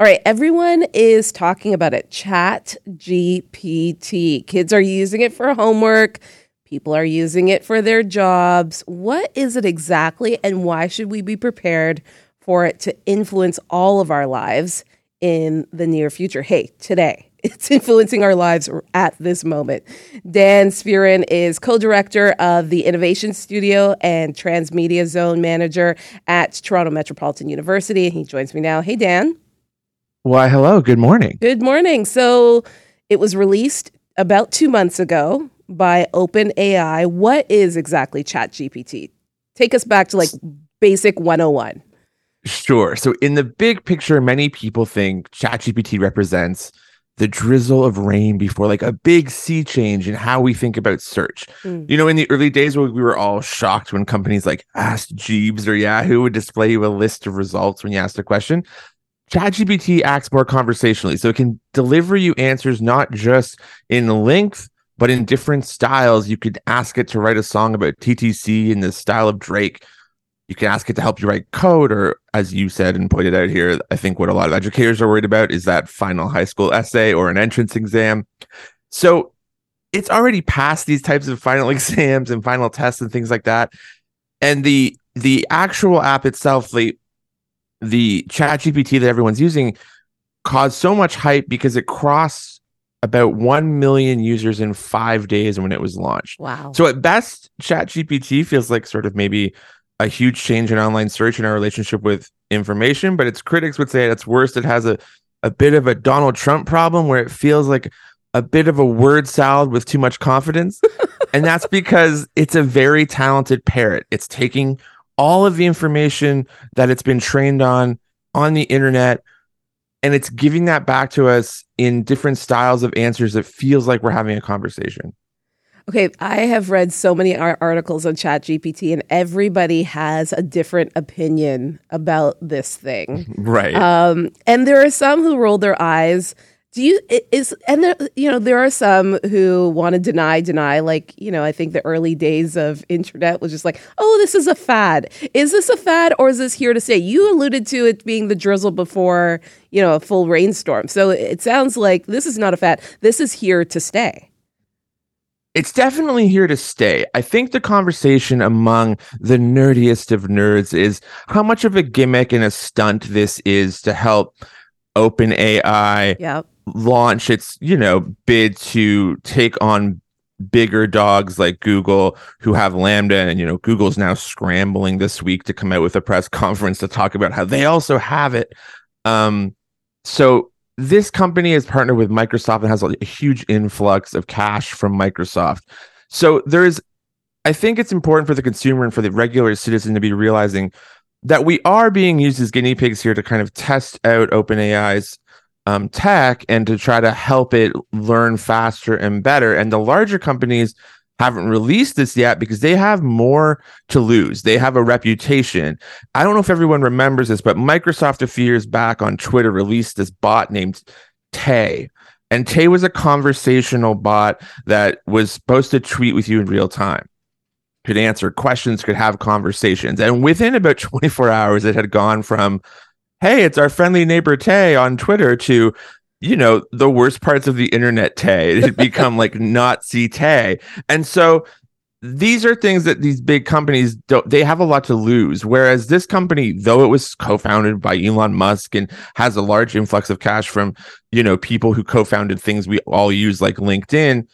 All right, everyone is talking about it. Chat GPT. Kids are using it for homework. People are using it for their jobs. What is it exactly, and why should we be prepared for it to influence all of our lives in the near future? Hey, today, it's influencing our lives at this moment. Dan Speerin is co director of the Innovation Studio and Transmedia Zone Manager at Toronto Metropolitan University. And he joins me now. Hey, Dan. Why, hello. Good morning. Good morning. So it was released about two months ago by OpenAI. What is exactly ChatGPT? Take us back to like basic 101. Sure. So, in the big picture, many people think ChatGPT represents the drizzle of rain before like a big sea change in how we think about search. Mm. You know, in the early days where we were all shocked when companies like Ask Jeeves or Yahoo would display you a list of results when you asked a question. ChatGPT acts more conversationally, so it can deliver you answers not just in length, but in different styles. You could ask it to write a song about TTC in the style of Drake you can ask it to help you write code, or as you said and pointed out here, I think what a lot of educators are worried about is that final high school essay or an entrance exam. So it's already passed these types of final exams and final tests and things like that. And the the actual app itself, the the chat GPT that everyone's using caused so much hype because it crossed about 1 million users in five days when it was launched. Wow. So at best, chat GPT feels like sort of maybe a huge change in online search and our relationship with information, but its critics would say at its worst, it has a, a bit of a Donald Trump problem where it feels like a bit of a word salad with too much confidence. and that's because it's a very talented parrot. It's taking all of the information that it's been trained on on the internet and it's giving that back to us in different styles of answers that feels like we're having a conversation. Okay, I have read so many articles on ChatGPT, and everybody has a different opinion about this thing. Right. Um, and there are some who roll their eyes. Do you is and there, you know there are some who want to deny deny like you know I think the early days of internet was just like oh this is a fad. Is this a fad or is this here to stay? You alluded to it being the drizzle before you know a full rainstorm. So it sounds like this is not a fad. This is here to stay. It's definitely here to stay. I think the conversation among the nerdiest of nerds is how much of a gimmick and a stunt this is to help OpenAI yep. Launch its, you know, bid to take on bigger dogs like Google who have LaMDA and you know Google's now scrambling this week to come out with a press conference to talk about how they also have it. Um so this company is partnered with Microsoft and has a huge influx of cash from Microsoft. So there is, I think it's important for the consumer and for the regular citizen to be realizing that we are being used as guinea pigs here to kind of test out OpenAI's um, tech and to try to help it learn faster and better. And the larger companies haven't released this yet because they have more to lose. They have a reputation. I don't know if everyone remembers this, but Microsoft a few years back on Twitter released this bot named Tay. And Tay was a conversational bot that was supposed to tweet with you in real time, could answer questions, could have conversations. And within about 24 hours, it had gone from, hey, it's our friendly neighbor Tay on Twitter to, you know, the worst parts of the internet Tay. It become like Nazi Tay. And so these are things that these big companies don't they have a lot to lose. Whereas this company, though it was co-founded by Elon Musk and has a large influx of cash from, you know, people who co-founded things we all use like LinkedIn,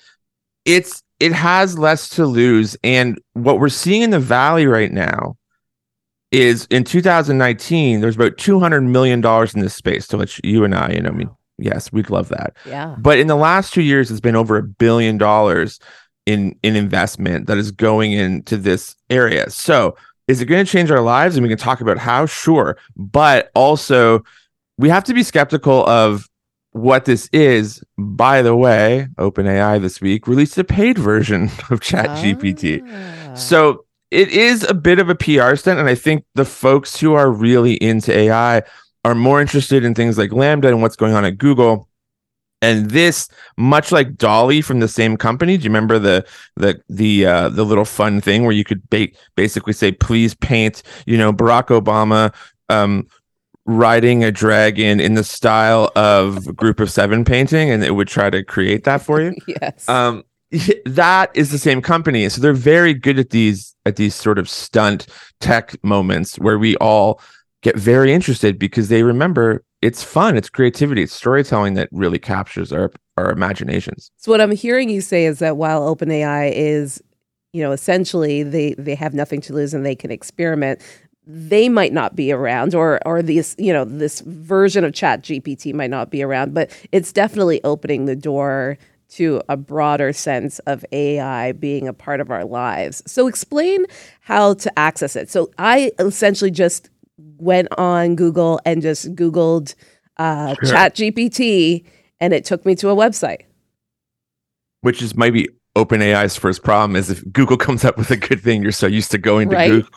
it's it has less to lose. And what we're seeing in the valley right now is in 2019, there's about $200 million in this space, to which you and I, you know, I mean, Yes, we'd love that. Yeah. But in the last two years, it's been over a billion dollars in in investment that is going into this area. So is it going to change our lives? And we can talk about how, sure. But also, we have to be skeptical of what this is. By the way, OpenAI this week released a paid version of ChatGPT. Ah. So it is a bit of a PR stunt. And I think the folks who are really into AI are more interested in things like LaMDA and what's going on at Google. And this, much like DALL-E from the same company, do you remember the the the uh, the little fun thing where you could ba- basically say, "Please paint," you know, Barack Obama um, riding a dragon in the style of group of seven painting and it would try to create that for you yes. um that is the same company. So they're very good at these at these sort of stunt tech moments where we all get very interested because they remember it's fun it's creativity it's storytelling that really captures our our imaginations. So what i'm hearing you say is that while openai is you know essentially they they have nothing to lose and they can experiment they might not be around or or this you know this version of chat gpt might not be around but it's definitely opening the door to a broader sense of ai being a part of our lives so explain how to access it so i essentially just went on google and just googled uh, sure. chat gpt and it took me to a website which is maybe OpenAI's first problem is if Google comes up with a good thing, you're so used to going to right. Google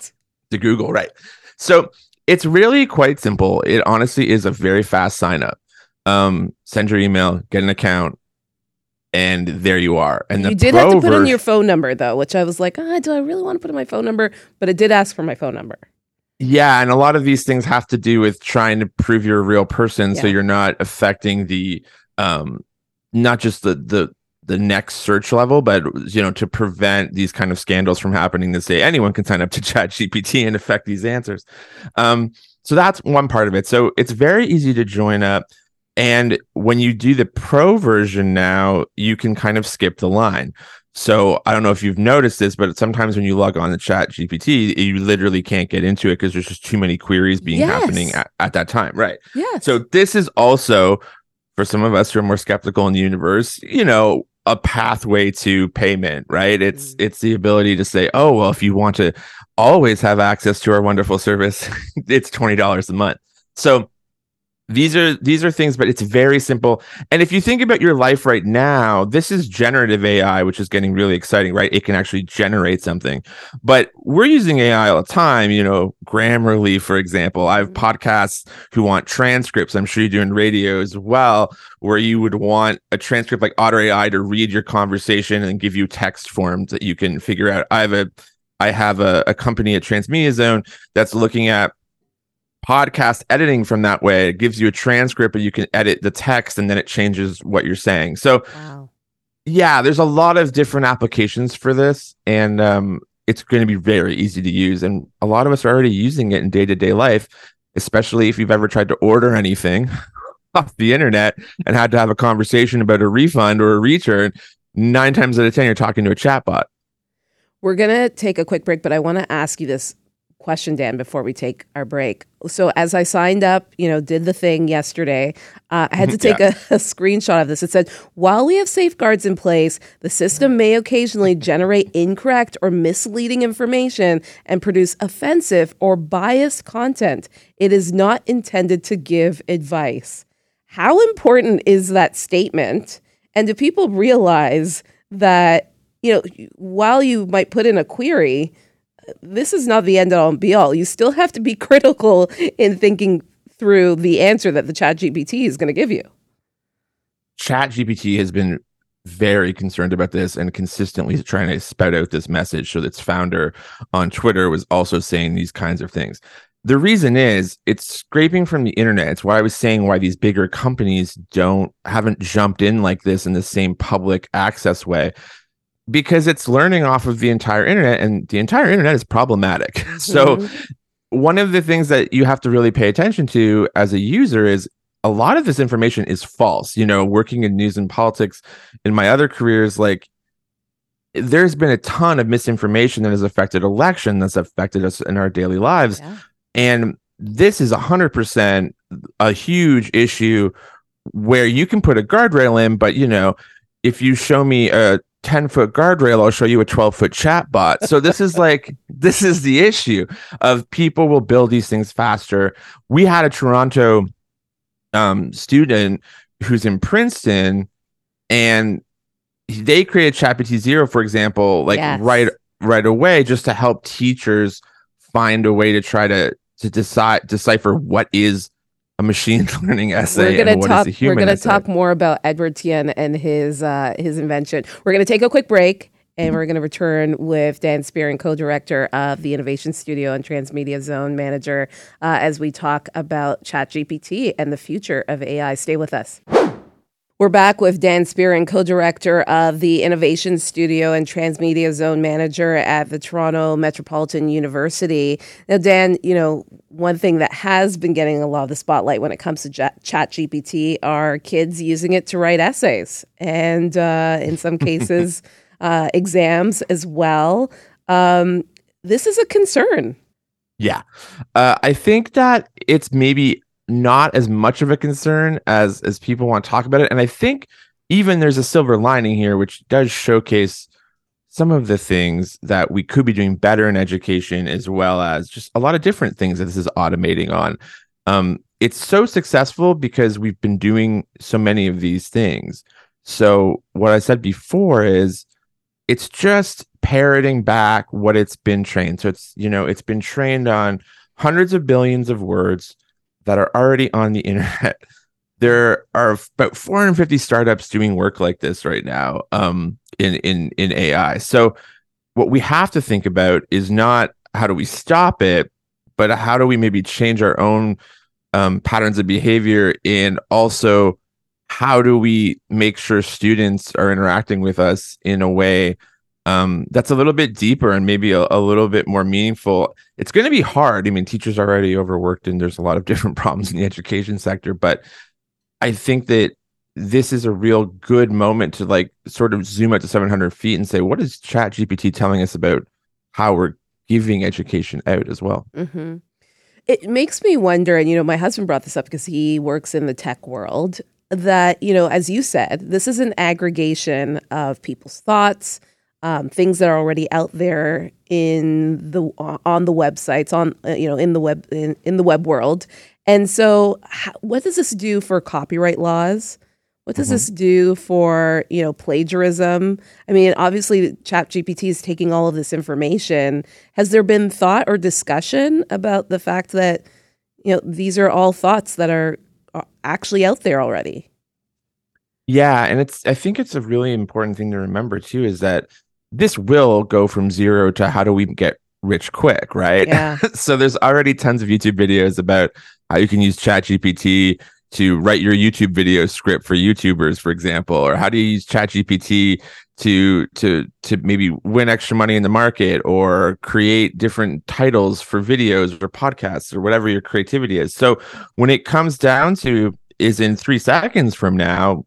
to Google, right? So it's really quite simple. It honestly is a very fast sign up. Um, send your email, get an account, and there you are. And you did have to put in your phone number though, which I was like, oh, do I really want to put in my phone number? But it did ask for my phone number. Yeah, and a lot of these things have to do with trying to prove you're a real person, yeah. so you're not affecting the um, not just the the the next search level, but you know, to prevent these kind of scandals from happening to say anyone can sign up to chat GPT and affect these answers. Um, so that's one part of it. So it's very easy to join up. And when you do the pro version now, you can kind of skip the line. So I don't know if you've noticed this, but sometimes when you log on to chat GPT, you literally can't get into it because there's just too many queries being yes. happening at, at that time. Right. Yeah. So this is also for some of us who are more skeptical in the universe, you know, a pathway to payment, right? It's mm. it's the ability to say, oh well, if you want to always have access to our wonderful service, it's twenty dollars a month. So these are these are things but it's very simple. And if you think about your life right now this is generative ai which is getting really exciting right? It can actually generate something. But we're using ai all the time you know grammarly for example. I have mm-hmm. podcasts who want transcripts. I'm sure you do in radio as well where you would want a transcript like otter ai to read your conversation and give you text forms that you can figure out. I have a I have a, a company at Transmedia Zone that's looking at podcast editing from that way. It gives you a transcript, but you can edit the text and then it changes what you're saying. So, wow. yeah, there's a lot of different applications for this, and um, it's going to be very easy to use. And a lot of us are already using it in day to day life, especially if you've ever tried to order anything off the internet and had to have a conversation about a refund or a return. Nine times out of 10, you're talking to a chatbot. We're going to take a quick break, but I want to ask you this question, Dan, before we take our break. So, as I signed up, you know, did the thing yesterday, uh, I had to take yeah. a, a, screenshot of this. It said, while we have safeguards in place, the system may occasionally generate incorrect or misleading information and produce offensive or biased content. It is not intended to give advice. How important is that statement? And do people realize that, you know, while you might put in a query, this is not the end all and be all. You still have to be critical in thinking through the answer that the chat GPT is going to give you. Chat GPT has been very concerned about this and consistently trying to spout out this message. So its founder on Twitter was also saying these kinds of things. The reason is it's scraping from the internet. It's why I was saying why these bigger companies don't haven't jumped in like this in the same public access way because it's learning off of the entire internet and the entire internet is problematic. Mm-hmm. So one of the things that you have to really pay attention to as a user is a lot of this information is false. You know, working in news and politics in my other careers, like there's been a ton of misinformation that has affected election that's affected us in our daily lives. Yeah. And this is 100% a huge issue where you can put a guardrail in, but you know, if you show me a 10 foot guardrail, I'll show you a 12 foot chat bot. So this is like, this is the issue of people will build these things faster. We had a Toronto um, student who's in Princeton and they created ChatGPT Zero, for example, like yes. right right away, just to help teachers find a way to try to to decide decipher what is a machine learning essay we're gonna talk, We're going to talk more about Edward Tian and his uh, his invention. We're going to take a quick break, And we're going to return with Dan Spear, co director of the Innovation Studio and Transmedia Zone Manager, uh, as we talk about ChatGPT and the future of AI. Stay with us. We're back with Dan Spear, and co director of the Innovation Studio and Transmedia Zone Manager at the Toronto Metropolitan University. Now, Dan, you know, one thing that has been getting a lot of the spotlight when it comes to Chat GPT are kids using it to write essays and, uh, in some cases, uh, exams as well. Um, this is a concern. Yeah. Uh, I think that it's maybe not as much of a concern as as people want to talk about it. And i think even there's a silver lining here which does showcase some of the things that we could be doing better in education as well as just a lot of different things that this is automating on. Um, it's so successful because we've been doing so many of these things. So what i said before is it's just parroting back what it's been trained. So it's you know it's been trained on hundreds of billions of words that are already on the internet. There are about 450 startups doing work like this right now um, in in in AI. So what we have to think about is not how do we stop it, but how do we maybe change our own um, patterns of behavior and also how do we make sure students are interacting with us in a way um, that's a little bit deeper and maybe a, a little bit more meaningful. It's going to be hard. I mean, teachers are already overworked and there's a lot of different problems in the education sector, but I think that this is a real good moment to like sort of zoom out to 700 feet and say, what is Chat GPT telling us about how we're giving education out as well? Mm-hmm. It makes me wonder, and you know, my husband brought this up because he works in the tech world. That you know, as you said, this is an aggregation of people's thoughts, um, things that are already out there in the on the websites on uh, you know in the web in, in the web world. And so how, what does this do for copyright laws? What does mm-hmm. this do for you know plagiarism? I mean obviously chat gpt is taking all of this information. Has there been thought or discussion about the fact that you know these are all thoughts that are actually out there already? Yeah and it's i think it's a really important thing to remember too is that this will go from zero to how do we get rich quick, right? Yeah. so there's already tons of YouTube videos about how you can use ChatGPT to write your YouTube video script for YouTubers, for example, or how do you use ChatGPT to to to maybe win extra money in the market or create different titles for videos or podcasts or whatever your creativity is. So when it comes down to is in 3 seconds from now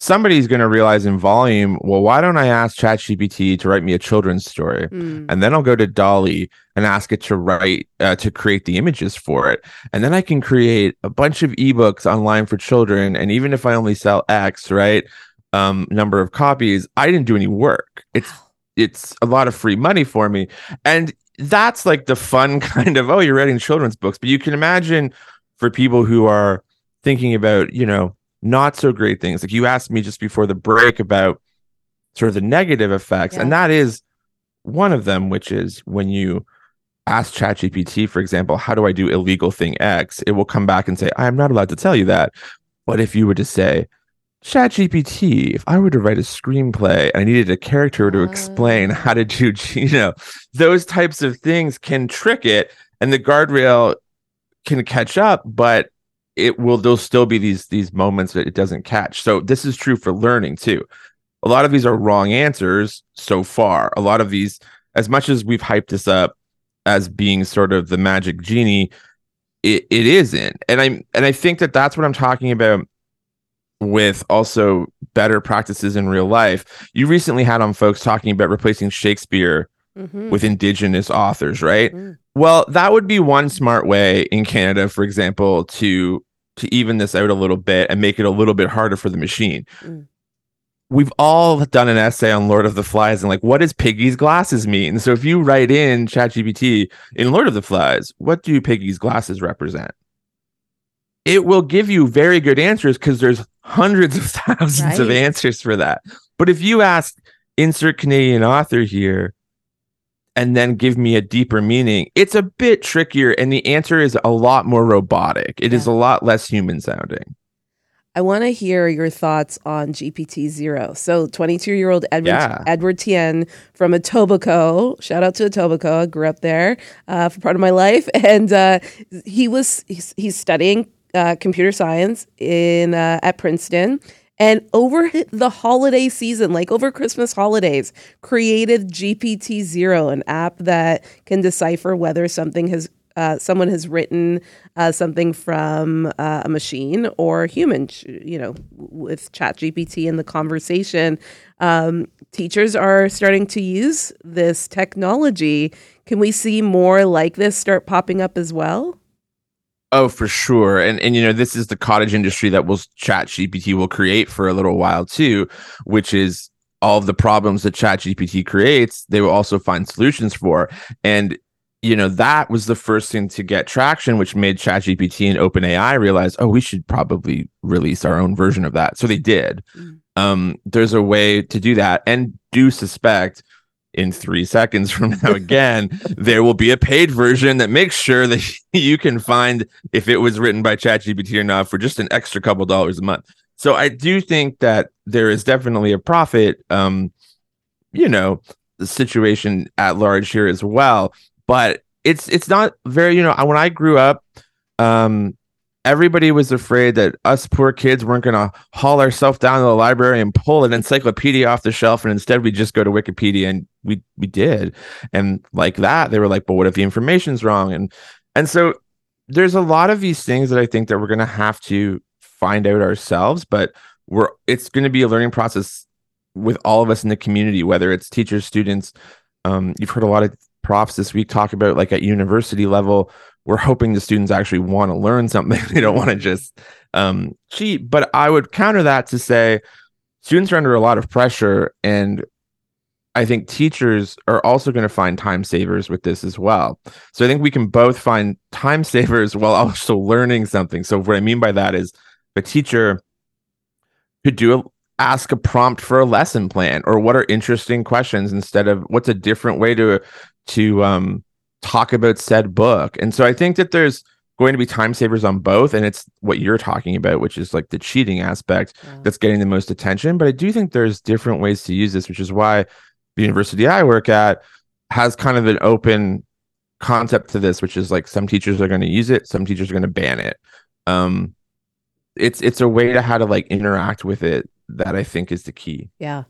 somebody's going to realize in volume, well, why don't I ask ChatGPT to write me a children's story? Mm. And then I'll go to DALL-E and ask it to write, uh, to create the images for it. And then I can create a bunch of ebooks online for children. And even if I only sell X, right, um, number of copies, I didn't do any work. It's, it's a lot of free money for me. And that's like the fun kind of, oh, you're writing children's books. But you can imagine for people who are thinking about, you know, not so great things. Like you asked me just before the break about sort of the negative effects, yeah. and that is one of them, which is when you ask ChatGPT, for example, how do I do illegal thing X? It will come back and say, I am not allowed to tell you that. But if you were to say, ChatGPT, if I were to write a screenplay and I needed a character to explain uh. how to do, you know, those types of things can trick it and the guardrail can catch up, but it will there'll still be these these moments that it doesn't catch. So this is true for learning too. A lot of these are wrong answers so far. A lot of these, as much as we've hyped this up as being sort of the magic genie, it, it isn't. And I'm and I think that that's what I'm talking about with also better practices in real life. You recently had on folks talking about replacing Shakespeare mm-hmm. with indigenous authors, right? Mm. Well, that would be one smart way in Canada, for example, to to even this out a little bit and make it a little bit harder for the machine. Mm. We've all done an essay on Lord of the Flies and like, what does Piggy's glasses mean? So if you write in ChatGPT in Lord of the Flies, what do Piggy's glasses represent? It will give you very good answers because there's hundreds of thousands right. of answers for that. But if you ask insert Canadian author here, and then give me a deeper meaning, it's a bit trickier. And the answer is a lot more robotic. It yeah. is a lot less human sounding. I want to hear your thoughts on GPT zero. So, 22 year old Edward, Yeah. Edward Tian from Etobicoke, shout out to Etobicoke, I grew up there uh, for part of my life. And uh, he was, he's, he's studying uh, computer science in uh, at Princeton. And over the holiday season, like over Christmas holidays, created GPT Zero, an app that can decipher whether something has uh, someone has written uh, something from uh, a machine or human. You know, with Chat GPT in the conversation, um, teachers are starting to use this technology. Can we see more like this start popping up as well? Oh, for sure. And and you know, this is the cottage industry that will chat GPT will create for a little while too, which is all of the problems that chat GPT creates, they will also find solutions for. And you know, that was the first thing to get traction, which made ChatGPT and OpenAI realize, oh, we should probably release our own version of that. So they did. Mm. Um, there's a way to do that, and do suspect in three seconds from now again there will be a paid version that makes sure that you can find if it was written by ChatGPT or not for just an extra couple dollars a month. So I do think that there is definitely a profit, um, you know, the situation at large here as well. But it's it's not very, you know, when I grew up, um, everybody was afraid that us poor kids weren't going to haul ourselves down to the library and pull an encyclopedia off the shelf, and instead we just go to Wikipedia, and we we did, and like that, they were like, "But what if the information's wrong?" and and so there's a lot of these things that I think that we're going to have to find out ourselves, but we're it's going to be a learning process with all of us in the community, whether it's teachers, students. Um, you've heard a lot of profs this week talk about like at university level we're hoping the students actually want to learn something. They don't want to just um, cheat. But i would counter that to say students are under a lot of pressure and i think teachers are also going to find time savers with this as well. So i think we can both find time savers while also learning something. So what i mean by that is a teacher could do a ask a prompt for a lesson plan or what are interesting questions instead of what's a different way to to um talk about said book and so i think that there's going to be time savers on both and it's what you're talking about which is like the cheating aspect Yeah. that's getting the most attention but i do think there's different ways to use this which is why the university i work at has kind of an open concept to this which is like some teachers are going to use it some teachers are going to ban it um it's it's a way to how to like interact with it that I think is the key. Yeah.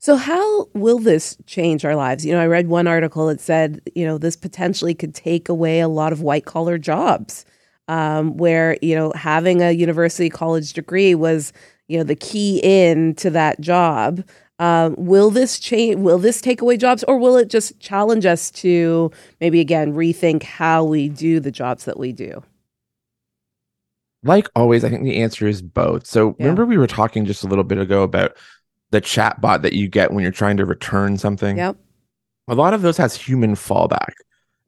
So, how will this change our lives? You know, I read one article that said, you know, this potentially could take away a lot of white collar jobs um, where, you know, having a university college degree was, you know, the key in to that job. Um, will this change? Will this take away jobs or will it just challenge us to maybe again rethink how we do the jobs that we do? Like always, I think the answer is both. So Yeah. remember we were talking just a little bit ago about the chat bot that you get when you're trying to return something. Yep. A lot of those has human fallback.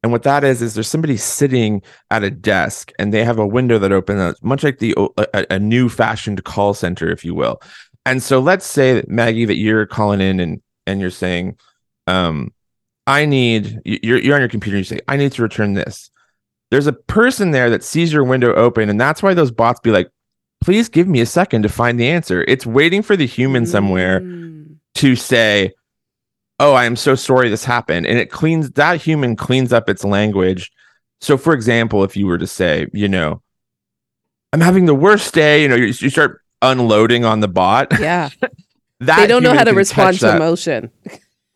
And what that is is there's somebody sitting at a desk and they have a window that opens up, much like the a, a new fashioned call center, if you will. And so let's say that Maggie that you're calling in and and you're saying, um, I need you're you're on your computer. And you say, I need to return this. There's a person there that sees your window open, and that's why those bots be like, please give me a second to find the answer. It's waiting for the human somewhere Mm. to say, "Oh, I am so sorry this happened," and it cleans that human cleans up its language. So, for example, if you were to say, you know, I'm having the worst day, you know, you, you start unloading on the bot. Yeah. That they don't know how to respond to that. emotion.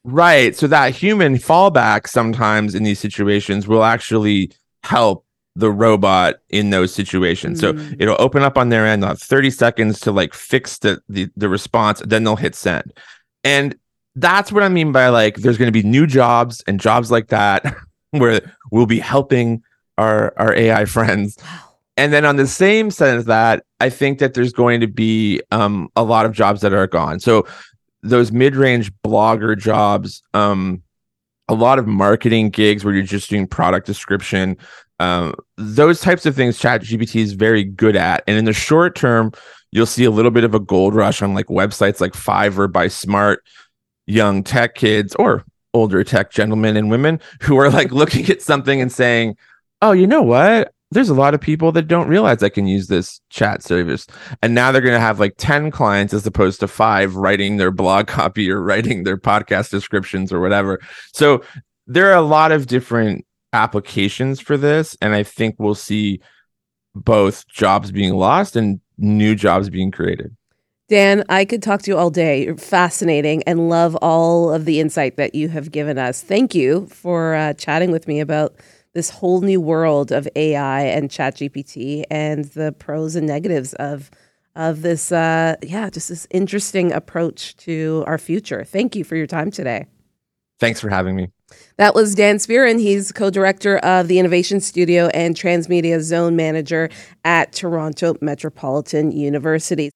Right. So that human fallback sometimes in these situations will actually help the robot in those situations. So Mm. it'll open up on their end, they'll have 30 seconds to like fix the, the the response, then they'll hit send. And that's what I mean by like there's going to be new jobs and jobs like that where we'll be helping our our AI friends. And then on the same sense of that, I think that there's going to be um, a lot of jobs that are gone. So those mid-range blogger jobs, um, a lot of marketing gigs where you're just doing product description, um, those types of things ChatGPT is very good at. And in the short term, you'll see a little bit of a gold rush on like websites like Fiverr by smart young tech kids or older tech gentlemen and women who are like looking at something and saying, "Oh, you know what? there's a lot of people that don't realize I can use this chat service. And now they're going to have like 10 clients as opposed to five writing their blog copy or writing their podcast descriptions or whatever. So there are a lot of different applications for this. And I think we'll see both jobs being lost and new jobs being created. Dan, I could talk to you all day. You're fascinating and love all of the insight that you have given us. Thank you for uh, chatting with me about this whole new world of AI and ChatGPT and the pros and negatives of of this uh, yeah, just this interesting approach to our future. Thank you for your time today. Thanks for having me. That was Dan Speerin. He's co director of the Innovation Studio and Transmedia Zone Manager at Toronto Metropolitan University.